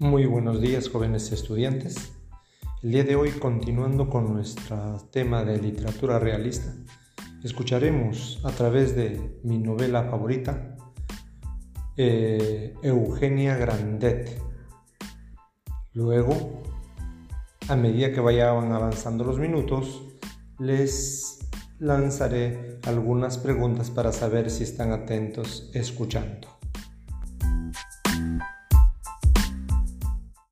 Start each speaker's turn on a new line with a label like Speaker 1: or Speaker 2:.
Speaker 1: Muy buenos días jóvenes estudiantes. El día de hoy continuando con nuestro tema de literatura realista, escucharemos a través de mi novela favorita, eh, Eugenia Grandet. Luego, a medida que vayan avanzando los minutos, les lanzaré algunas preguntas para saber si están atentos escuchando.